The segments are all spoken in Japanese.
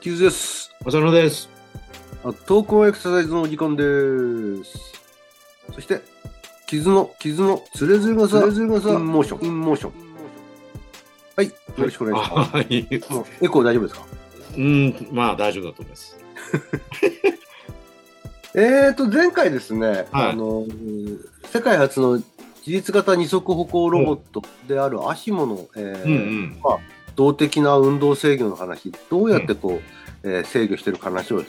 kizuです。浅野です。トーク・オン・エクササイズのお時間です。そして、傷の、 kizuの、つれづれぐさ、つれづれぐさ、 in motion、in motion。はい、よろしくお願いします。はい。もうエコー大丈夫ですか？うん、まあ大丈夫だと思います。えーと、前回ですね、はいあの、うん世界初の自律型二足歩行ロボットであるアシモの、えーうんうん。動的な運動制御の話、どうやってこう、えー制御してるか話を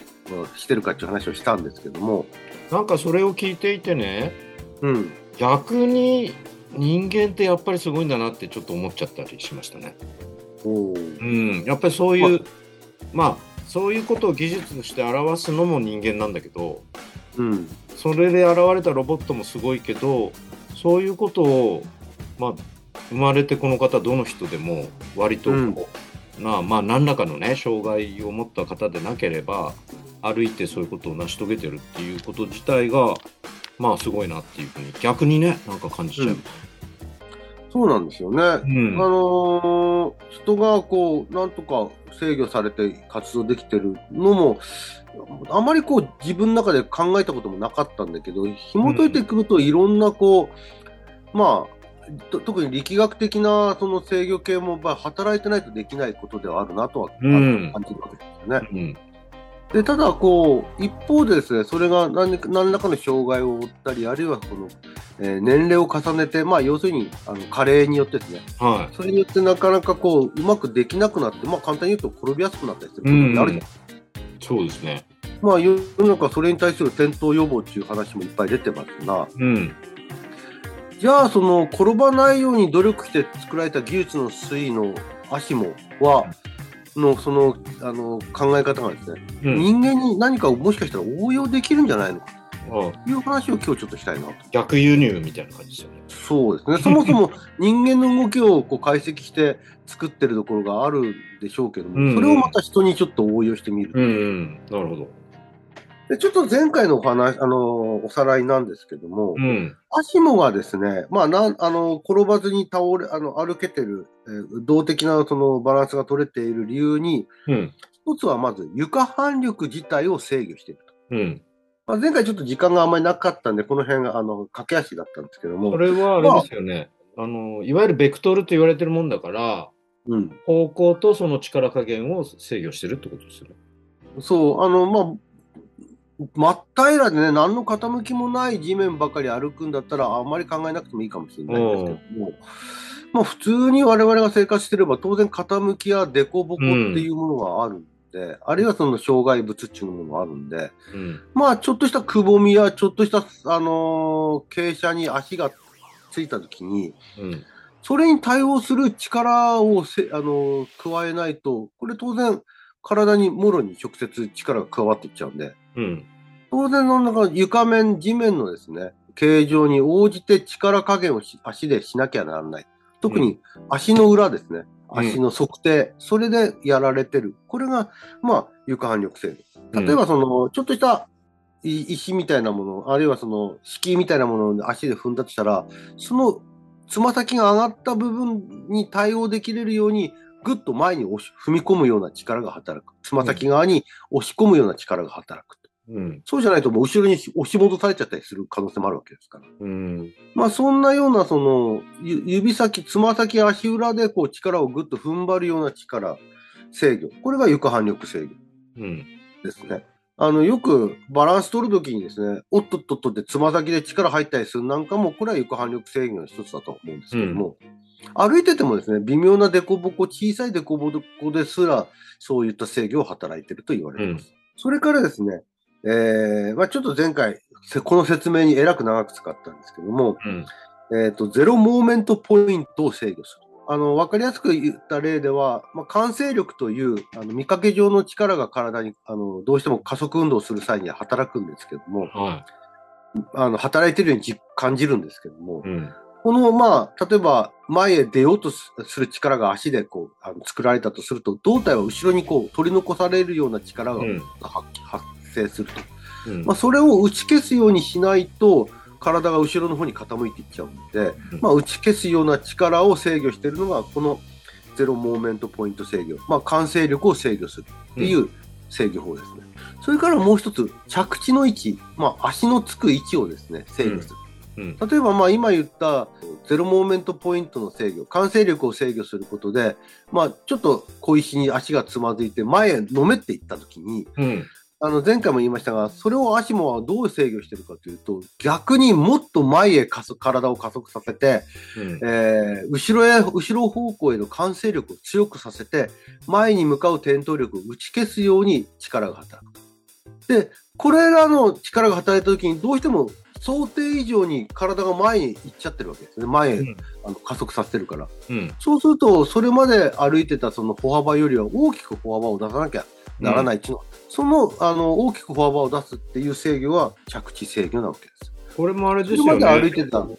してるかっていう話をしたんですけども、なんかそれを聞いていてね、うん、逆に人間ってやっぱりすごいんだなってちょっと思っちゃったりしましたね。おー。うん、やっぱりそういう、まあそういうことを技術として表すのも人間なんだけど、うん、それで現れたロボットもすごいけど、そういうことをまあ生まれてこの方どの人でも割とこう、なまあ何らかのね障害を持った方でなければ歩いてそういうことを成し遂げてるっていうこと自体がまあすごいなっていうふうに逆にねなんか感じちゃう。うんそうなんですよね。うんあのー人がこう、なんとか制御されて活動できてるのも、あまりこう自分の中で考えたこともなかったんだけど、紐解いてくるといろんなこう、まあ、と特に力学的なその制御系もまあ働いてないとできないことではあるなとは、うん感じるわけですよね。うんでただこう、一方でですね、それが何何らかの障害を負ったり、あるいはこの、えー年齢を重ねて、まあ、要するにあの加齢によってですね、はそれによってなかなかこううまくできなくなって、まあ、簡単に言うと転びやすくなったりすることうんってあるじゃん。い、そうですね。まあ、世の中それに対する転倒予防っていう話もいっぱい出てますが、うんじゃあその転ばないように努力して作られた技術の推移の足もは、のそのあの考え方がですね、うん、人間に何かをもしかしたら応用できるんじゃないの？という話を今日ちょっとしたいなと。逆輸入みたいな感じですよね。そうですね。そもそも 人間の動きをこう解析して作ってるところがあるんでしょうけども、うんうんそれをまた人にちょっと応用してみる。うんうんなるほど。でちょっと前回のお話、あの、おさらいなんですけども、うんアシモがですね、まあ、なん、あの、転ばずに倒れ、あの、歩けてる、えー動的なそのバランスが取れている理由に、うん一つはまず床反力自体を制御していると。うん。まあ、前回ちょっと時間があんまりなかったんで、この辺が、あの、駆け足だったんですけどもそ、れはあれですよね。あのいわゆるベクトルと言われてるもんだから。うん。方向とその力加減を制御してるってことですよね。そう、あの、まあ、真っ平らでね、何の傾きもない地面ばかり歩くんだったら、あんまり考えなくてもいいかもしれないんですけども、まあ、普通に我々が生活してれば、当然傾きや凸凹っていうものがあるんで、あるいはその障害物っていうものがあるんで、うん。まあ、ちょっとしたくぼみや、ちょっとした、あのー傾斜に足がついたときに、うん。それに対応する力をせ、あのー加えないと、これ当然、体にもろに直接力が加わっていっちゃうんで、うん。当然の中、床面、地面のですね、形状に応じて力加減をし足でしなきゃならない。特に足の裏ですね。うん足の測定、それでやられてる。これが、まあ、床反力制御。例えば、その、ちょっとしたい石みたいなもの、あるいはその、敷居みたいなものを足で踏んだとしたら、その、つま先が上がった部分に対応できれるように、ぐっと前に押し踏み込むような力が働く。つま先側に押し込むような力が働く。うん。そうじゃないともう後ろに押し戻されちゃったりする可能性もあるわけですから。うん。まあそんなようなそのゆ指先、つま先、足裏でこう力をぐっと踏ん張るような力、制御。これが床反力制御うん。ですね。あの、よくバランス取るときにですね、おっとっとっとってつま先で力入ったりするなんかも、これは床反力制御の一つだと思うんですけども、歩いててもですね、微妙な凸凹、小さい凸凹ですら、そういった制御を働いていると言われています。それからですね、えーまあ、ちょっと前回、せこの説明にえらく長く使ったんですけども、うん。えっ、と、ゼロモーメントポイントを制御する。あの、わかりやすく言った例では、まあ、慣性力という、あの、見かけ上の力が体に、あの、どうしても加速運動をする際には働くんですけども、はあの、働いてるようにじ感じるんですけどもい。、うん。この、まあ、例えば、前へ出ようとする力が足でこうあの作られたとすると、胴体は後ろにこう取り残されるような力がうん発発生すると。うん。まあ、それを打ち消すようにしないと、体が後ろの方に傾いていっちゃうので、うん。まあ、打ち消すような力を制御しているのが、このゼロモーメントポイント制御、まあ、完成力を制御するっていう制御法ですね。それからもう一つ、着地の位置、まあ、足のつく位置をですね、制御する。うん。例えば、まあ、今言ったゼロモーメントポイントの制御、完成力を制御することで、まあ、ちょっと小石に足がつまずいて、前へのめっていったときに、うんあの前回も言いましたが、それをアシモはどう制御してるかというと、逆にもっと前へ加速体を加速させて、うんえー後ろへ、後ろ方向への完成力を強くさせて、前に向かう転倒力を打ち消すように力が働く。で、これらの力が働いたときに、どうしても想定以上に体が前に行っちゃってるわけですね。前へ、うんあの加速させてるから。うんそうすると、それまで歩いてたその歩幅よりは大きく歩幅を出さなきゃならないっていうのは、そのあの大きく歩幅を出すっていう制御は着地制御なわけです。これもあれそですよれまで歩いね。てた、うん、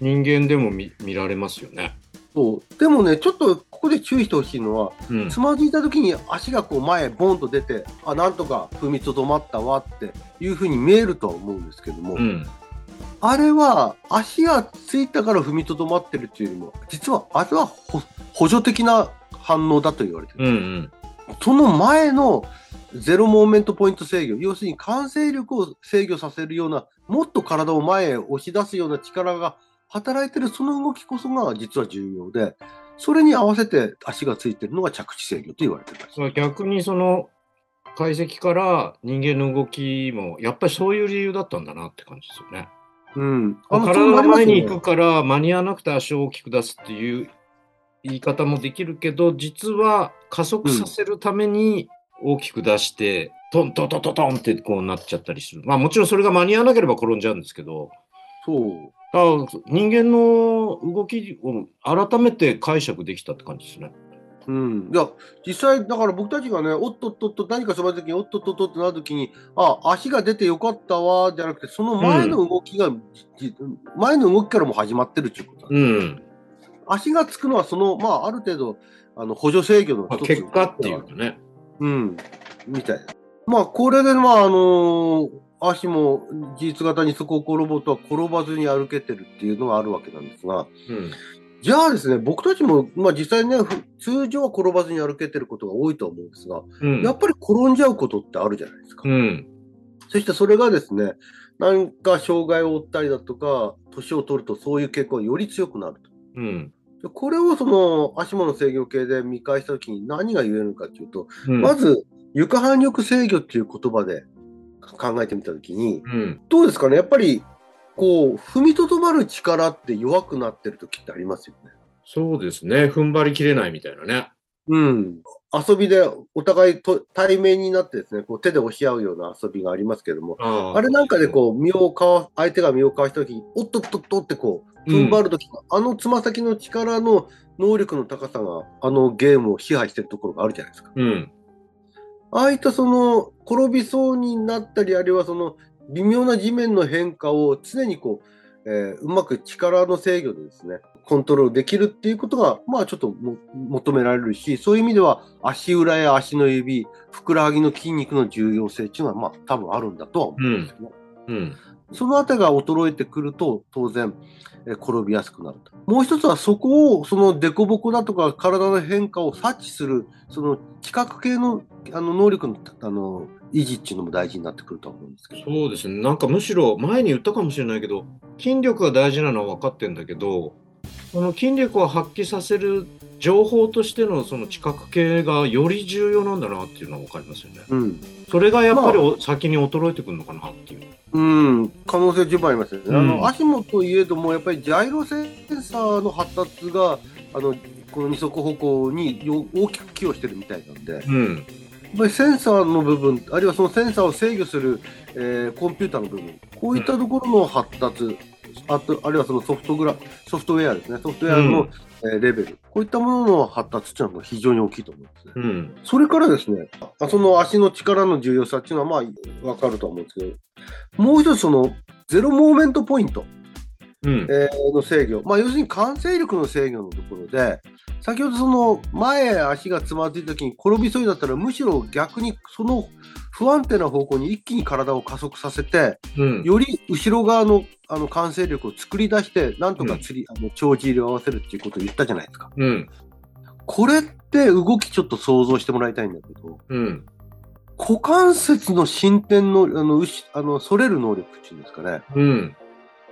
人間でも見見られますよね。そうでもね、ちょっとここで注意してほしいのは、うんつまずいた時に足がこう前へボンと出て、あ、なんとか踏みとどまったわっていうふうに見えるとは思うんですけども、うんあれは足がついたから踏みとどまってるっていうよりも、実はあれはほ補助的な反応だと言われてる。うんうんその前のゼロモーメントポイント制御、要するに完成力を制御させるような、もっと体を前へ押し出すような力が働いてるその動きこそが実は重要で、それに合わせて足がついてるのが着地制御と言われて。まあ逆にその解析から人間の動きもやっぱりそういう理由だったんだなって感じですよね。うん。体が前に行くくから間に合わなくて足を大きく出すっていう言い方もできるけど実は加速させるために大きく出して、トントントントントンってこうなっちゃったりする。まあもちろんそれが間に合わなければ転んじゃうんですけど、そう。あ人間の動きを改めて解釈できたって感じですね。うん。いや、実際、だから僕たちがね、おっとっとっと、何かその時に、おっとっとっとってなる時に、あ、足が出てよかったわ、じゃなくて、その前の動きが、じ前の動きからも始まってるっていうことなんですうん。足がつくのは、その、まあ、ある程度、あの補助制御のまあ、一つ結果っていうかね。うん。みたいな。まあ、これで、まあ、あの足も事実型にそこを転ぼうとは転ばずに歩けてるっていうのがあるわけなんですが、うん。じゃあですね、僕たちも、まあ実際ね、ふ通常は転ばずに歩けてることが多いと思うんですが、うん。やっぱり転んじゃうことってあるじゃないですか。うん。そしてそれがですね、何か障害を負ったりだとか、年を取るとそういう傾向がより強くなると。うん。でこれをその足もの制御系で見返したときに何が言えるのかというと、うん。まず床反力制御っていう言葉で考えてみたときに、うん。どうですかね、やっぱりこう踏みとどまる力って弱くなってるときってありますよね。そうですね。踏ん張りきれないみたいなね。うん。遊びでお互いと対面になってですね、こう手で押し合うような遊びがありますけども、ああれなんかでこう身をかわ、相手が身をかわしたときに、おっとっとっとってこう、踏ん張るとき、あのつま先の力の能力の高さがあのゲームを支配してるところがあるじゃないですか。うん。ああいったその転びそうになったり、あるいはその微妙な地面の変化を常にこう、えーうまく力の制御でですね、コントロールできるっていうことが、まあちょっとも求められるし、そういう意味では足裏や足の指、ふくらはぎの筋肉の重要性っていうのは、まあ多分あるんだとは思うんですけど、うん。そのあたりが衰えてくると、当然、え転びやすくなると。もう一つは、そこを、その凸凹だとか、体の変化を察知する、その知覚系のあの能力のあの維持っていうのも大事になってくると思うんですけど。そうですね。なんかむしろ前に言ったかもしれないけど、筋力が大事なのは分かってんだけど、その筋力を発揮させる情報としてのその知覚系がより重要なんだなっていうのは分かりますよね。うん。それがやっぱりお先に衰えてくるのかなっていう。うん、可能性十分ありますよね。あうんの足元といえども、やっぱりジャイロセンサーの発達が、あのこの二足歩行によ大きく寄与してるみたいなんで、やっうん。ぱりセンサーの部分、あるいはそのセンサーを制御する、えーコンピューターの部分、こういったところの発達、あとあるいはそのソフトグラソフトウェアですね、ソフトウェアの、レベル、こういったものの発達っていうのは非常に大きいと思うんですね。うん。それからですね、あその足の力の重要さっていうのはまあわかると思うんですけど、もう一つそのゼロモーメントポイント。うん。えーの制御、まあ、要するに完成力の制御のところで、先ほどその前足がつまずいた時に転びそうになったら、むしろ逆にその不安定な方向に一気に体を加速させて、うん。より後ろ側のあの完成力を作り出して、なんとか釣り、あの帳尻を合わせるっていうことを言ったじゃないですか。うん。これって動きちょっと想像してもらいたいんだけど、うん。股関節の進展の、あの、うしあの、反れる能力っていうんですかね。うん。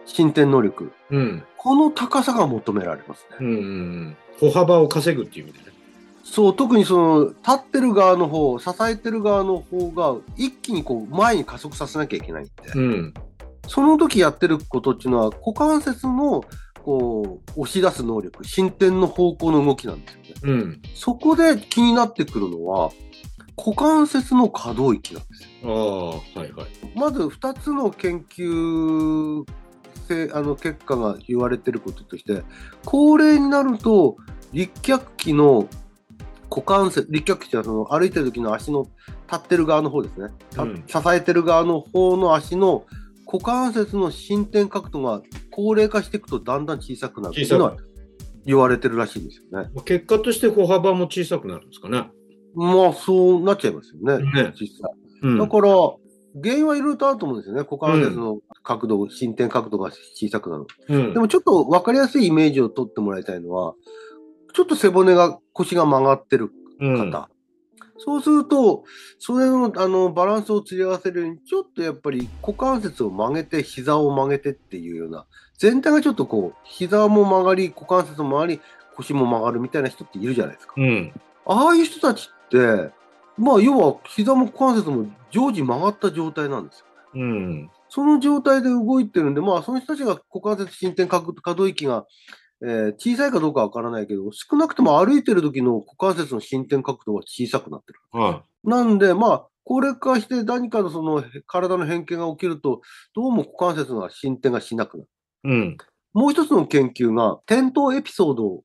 進展能力。うん。この高さが求められますね。うん。うん。歩幅を稼ぐっていう意味でね。そう、特にその、立ってる側の方、支えてる側の方が、一気にこう、前に加速させなきゃいけないんで、うん。その時やってることっていうのは、股関節の、こう、押し出す能力、進展の方向の動きなんですよね。うん。そこで気になってくるのは、股関節の可動域なんですよ。ああ、はいはい。まず2つの研究せあの結果が言われてることとして、高齢になると、立脚器の股関節、立脚器っていうのはその歩いてる時の足の立ってる側の方ですね。たうん支えてる側の方の足の股関節の進展角度が高齢化していくとだんだん小さくなるっていうのは言われてるらしいんですよね。結果として歩幅も小さくなるんですかね。まあそうなっちゃいますよね、ね実際。うんだから、原因はいろいろとあると思うんですよね。股関節の角度、進展角度が小さくなる。うんでもちょっと分かりやすいイメージを取ってもらいたいのは、ちょっと背骨が、腰が曲がってるうん方。そうすると、それのあのバランスを釣り合わせるように、ちょっとやっぱり股関節を曲げて、膝を曲げてっていうような、全体がちょっとこう、膝も曲がり、股関節も曲がり、腰も曲がるみたいな人っているじゃないですか。うん。ああいう人たちって、まあ、要は膝も股関節も常時曲がった状態なんですよ。うん。その状態で動いてるんで、まあ、その人たちが股関節進展角可動域が、えー小さいかどうかわからないけど、少なくとも歩いてる時の股関節の進展角度が小さくなってる。はなんで、まあ、高齢化して何かのその体の変形が起きると、どうも股関節が進展がしなくなる。い。うん。もう一つの研究が、転倒エピソード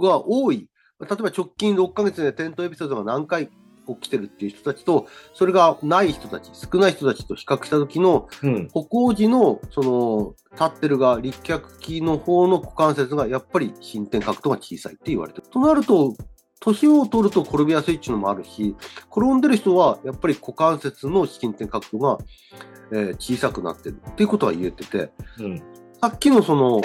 が多い。例えば直近6ヶ月で転倒エピソードが何回起きてるっていう人たちと、それがない人たち、少ない人たちと比較した時のうん。歩行時の、その、立ってる側、立脚器の方の股関節がやっぱり進展角度が小さいって言われてる。となると、年を取ると転びやすいっていうのもあるし、転んでる人はやっぱり股関節の進展角度が、えー小さくなってるっていうことは言えてて、うん。さっきのその、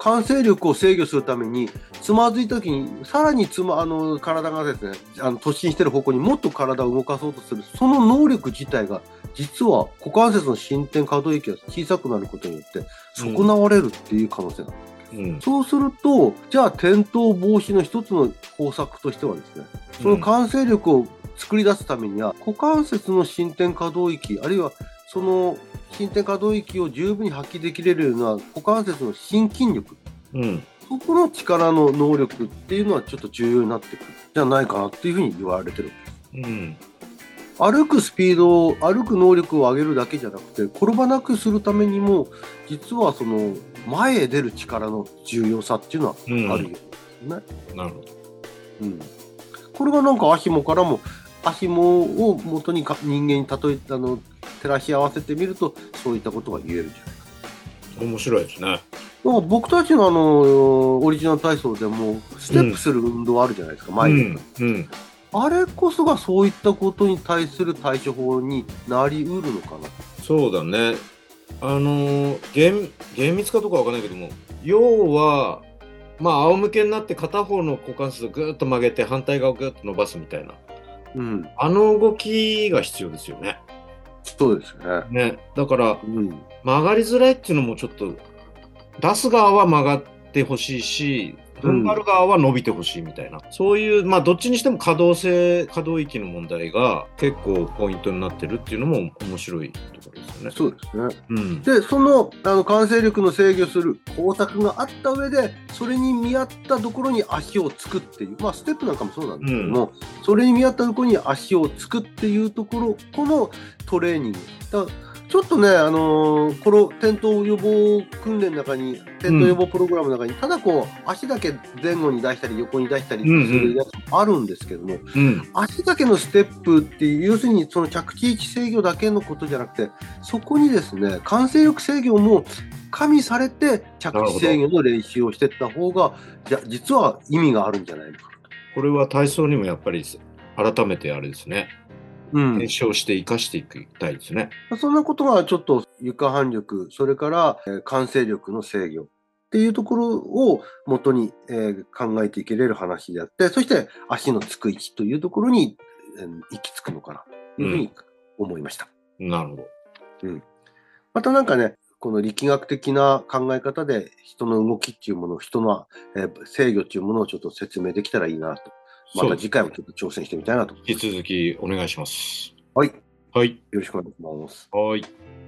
完成力を制御するために、つまずいた時に、さらにつま、あの、体がですね、あの、突進してる方向にもっと体を動かそうとする、その能力自体が、実は股関節の進展可動域が小さくなることによって、損なわれるっていう可能性がある。うん。そうすると、じゃあ転倒防止の一つの方策としてはですね、その完成力を作り出すためには、股関節の進展可動域、あるいはその進展可動域を十分に発揮できれるような股関節の心筋力、うん。そこの力の能力っていうのはちょっと重要になってくるんじゃないかなっていうふうに言われてる。うん。歩くスピードを、歩く能力を上げるだけじゃなくて、転ばなくするためにも、実はその前へ出る力の重要さっていうのはうん。あるようですね。なるほど。うん、これがなんかアヒモからもアヒモを元にか人間に例えあの照らし合わせてみるとそういったことが言えるんじゃないか面白いですね。だから僕たちのあのオリジナル体操でもステップする運動あるじゃないですか、前に、うん。あれこそがそういったことに対する対処法になりうるのかなそうだね。あのー厳厳密かどうかわかんないけども、要は、まあ、仰向けになって片方の股関節をぐーっと曲げて反対側をぐーっと伸ばすみたいな。うんあの動きが必要ですよね。そうですよねね。だから、うん曲がりづらいっていうのもちょっと、出す側は曲がってほしいし、踏ん張る側は伸びてほしいみたいな、そういう、まあ、どっちにしても可動性、可動域の問題が結構ポイントになってるっていうのも面白いところですよね。そうですねうん。で、その、あの、完成力の制御する工作があった上で、それに見合ったところに足をつくっていう、まあ、ステップなんかもそうなんですけども、それに見合ったところに足をつくっていうところ、このトレーニング。だからちょっとね、あのーこの転倒予防訓練の中に、転倒予防プログラムの中に、ただこう、足だけ前後に出したり、横に出したりするやつもあるんですけども、うん。足だけのステップっていう、要するにその着地位置制御だけのことじゃなくて、そこにですね、完成力制御も加味されて着地制御の練習をしていった方がじゃ実は意味があるんじゃないのか。これは体操にもやっぱり改めてあれですね。うん検証して生かしていきたいですね。そんなことがちょっと床反力、それからえー完成力の制御っていうところを元に、えー考えていけれる話であって、そして足のつく位置というところに、えー行き着くのかなというふうに思いました。なるほど。またなんかね、この力学的な考え方で人の動きっていうもの、人の、えー制御っていうものをちょっと説明できたらいいなと。また次回もちょっと挑戦してみたいなと。引き続きお願いします。はい。はい。よろしくお願いします。はい。